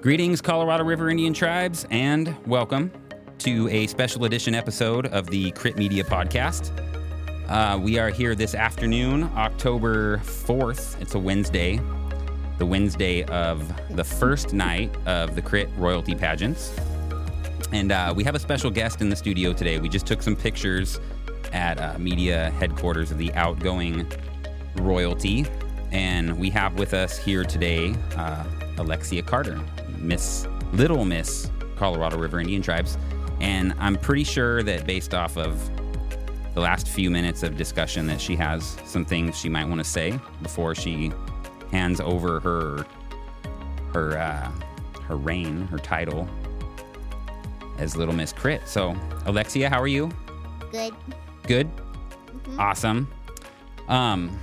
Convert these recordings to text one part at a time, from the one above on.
Greetings, Colorado River Indian tribes, and welcome to a special edition episode of the Crit Media Podcast. Uh, we are here this afternoon, October 4th. It's a Wednesday, the Wednesday of the first night of the Crit Royalty Pageants. And uh, we have a special guest in the studio today. We just took some pictures at uh, media headquarters of the outgoing royalty. And we have with us here today uh, Alexia Carter, Miss Little Miss Colorado River Indian Tribes. And I'm pretty sure that based off of the last few minutes of discussion that she has some things she might want to say before she hands over her her uh, her reign, her title as Little Miss Crit. So, Alexia, how are you? Good. Good. Awesome. Um,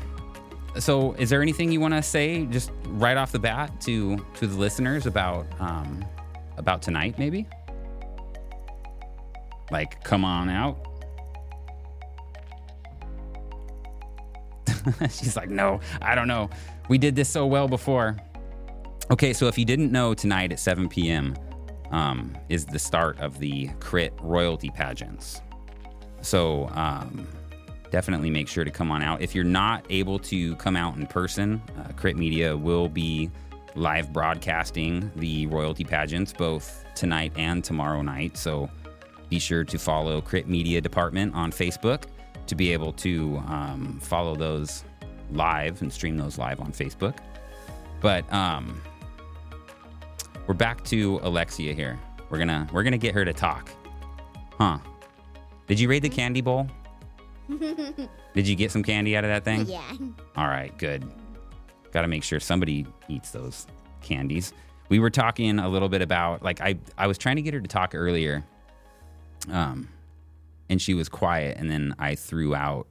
so is there anything you want to say just right off the bat to to the listeners about um about tonight maybe? Like come on out. She's like, "No, I don't know. We did this so well before." Okay, so if you didn't know tonight at 7 p.m. Um, is the start of the Crit royalty pageants. So um, definitely make sure to come on out. If you're not able to come out in person, uh, Crit Media will be live broadcasting the royalty pageants both tonight and tomorrow night. So be sure to follow Crit Media Department on Facebook to be able to um, follow those live and stream those live on Facebook. But um, we're back to Alexia here. We're gonna we're gonna get her to talk, huh? Did you raid the candy bowl? Did you get some candy out of that thing? Yeah. All right, good. Got to make sure somebody eats those candies. We were talking a little bit about like I I was trying to get her to talk earlier, um, and she was quiet, and then I threw out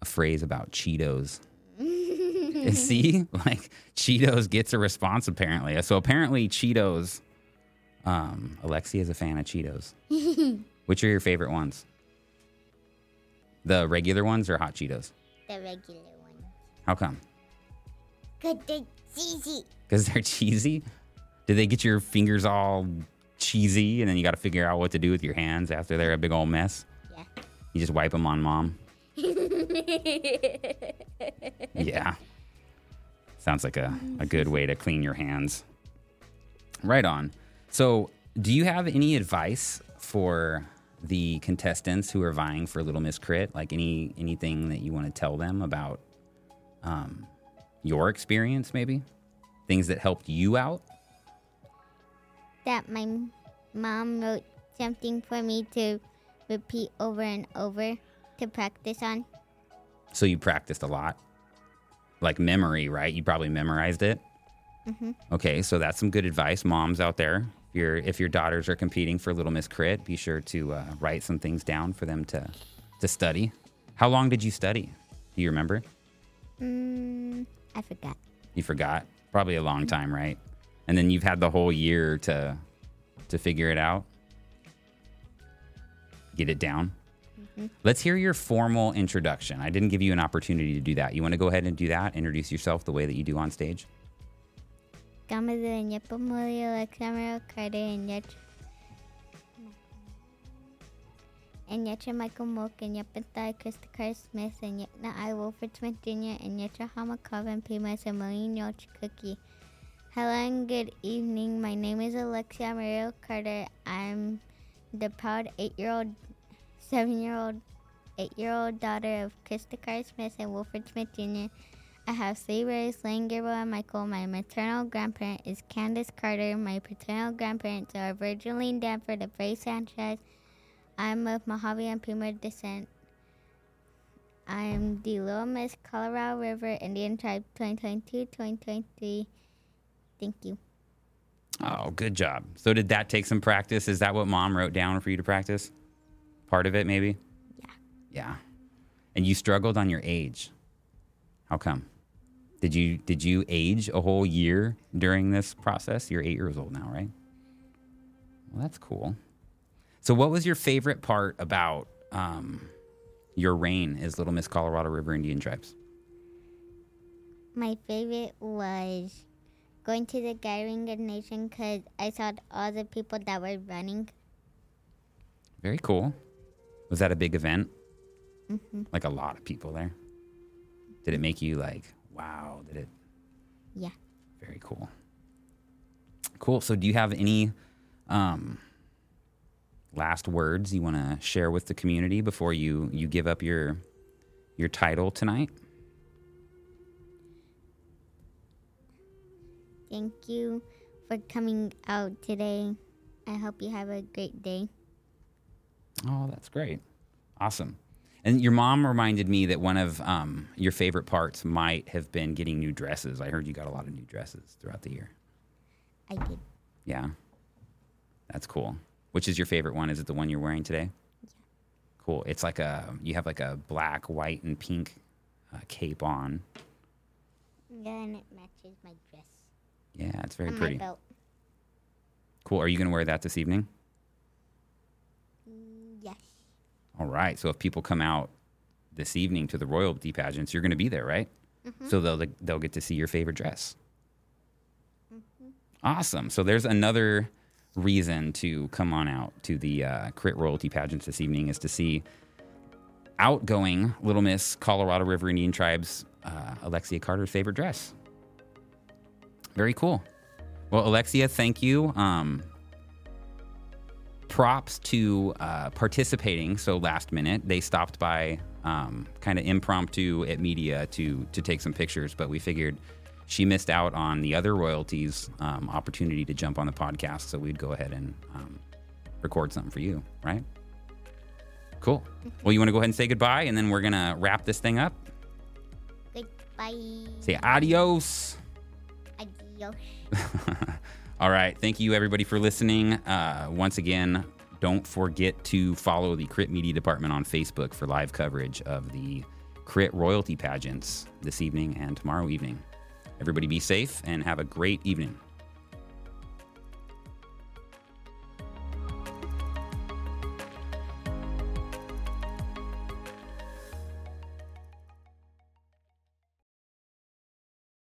a phrase about Cheetos. See, like Cheetos gets a response apparently. So apparently Cheetos. Um, Alexia is a fan of Cheetos. Which are your favorite ones? The regular ones or hot Cheetos? The regular one. How come? Good, they're cheesy. Because they're cheesy? Do they get your fingers all cheesy and then you got to figure out what to do with your hands after they're a big old mess? Yeah. You just wipe them on mom? Yeah. Sounds like a, a good way to clean your hands. Right on. So, do you have any advice for the contestants who are vying for Little Miss Crit? Like any anything that you want to tell them about um, your experience, maybe things that helped you out? that my mom wrote something for me to repeat over and over to practice on. So you practiced a lot, like memory, right? You probably memorized it. Okay, so that's some good advice, moms out there. If your if your daughters are competing for Little Miss Crit, be sure to uh, write some things down for them to to study. How long did you study? Do you remember? Mm, I forgot. You forgot. Probably a long time, right? And then you've had the whole year to to figure it out. Get it down. Let's hear your formal introduction. I didn't give you an opportunity to do that. You want to go ahead and do that? Introduce yourself the way that you do on stage. Kama de Nyapamuli, Alexander Carter, and Yet. And Yetra Michael Mook, and Yapantai Krista Carr Smith, and Yetna I Wolford Smith Jr., and Yetra Hamakov, and Marine Yoch Cookie. Hello and good evening. My name is Alexia Mario Carter. I'm the proud eight year old, seven year old, eight year old daughter of Carr Smith and Wilfred Smith Jr. I have three brothers, Lane, Gabriel, and Michael. My maternal grandparent is Candace Carter. My paternal grandparents are Virgiline Danford and Ray Sanchez. I'm of Mojave and Pima descent. I'm the Little Miss Colorado River Indian Tribe 2022-2023. Thank you. Oh, good job. So did that take some practice? Is that what mom wrote down for you to practice? Part of it, maybe? Yeah. Yeah. And you struggled on your age. How come? Did you did you age a whole year during this process? You're eight years old now, right? Well, that's cool. So, what was your favorite part about um, your reign as Little Miss Colorado River Indian Tribes? My favorite was going to the gathering of nation because I saw all the people that were running. Very cool. Was that a big event? hmm Like a lot of people there? Did it make you like, wow, did it? Yeah. Very cool. Cool. So, do you have any um, last words you want to share with the community before you you give up your your title tonight? Thank you for coming out today. I hope you have a great day. Oh, that's great. Awesome. And your mom reminded me that one of um, your favorite parts might have been getting new dresses. I heard you got a lot of new dresses throughout the year. I did. Yeah. That's cool. Which is your favorite one? Is it the one you're wearing today? Yeah. Cool. It's like a, you have like a black, white, and pink uh, cape on. Yeah, and it matches my dress Yeah, it's very and pretty. my belt. Cool. Are you going to wear that this evening? Mm, Yes. All right. So if people come out this evening to the royalty pageants, you're going to be there, right? So they'll they'll get to see your favorite dress. Awesome. So there's another reason to come on out to the uh, Crit Royalty pageants this evening is to see outgoing Little Miss Colorado River Indian Tribes uh, Alexia Carter's favorite dress. Very cool. Well, Alexia, thank you. Um, props to uh, participating so last minute. They stopped by um, kind of impromptu at media to to take some pictures, but we figured she missed out on the other royalties um, opportunity to jump on the podcast, so we'd go ahead and um, record something for you, right? Cool. Well, you want to go ahead and say goodbye, and then we're gonna wrap this thing up. Goodbye. Say adios. Adios. All right. Thank you, everybody, for listening. Uh, once again, don't forget to follow the Crit Media Department on Facebook for live coverage of the Crit Royalty pageants this evening and tomorrow evening. Everybody be safe and have a great evening.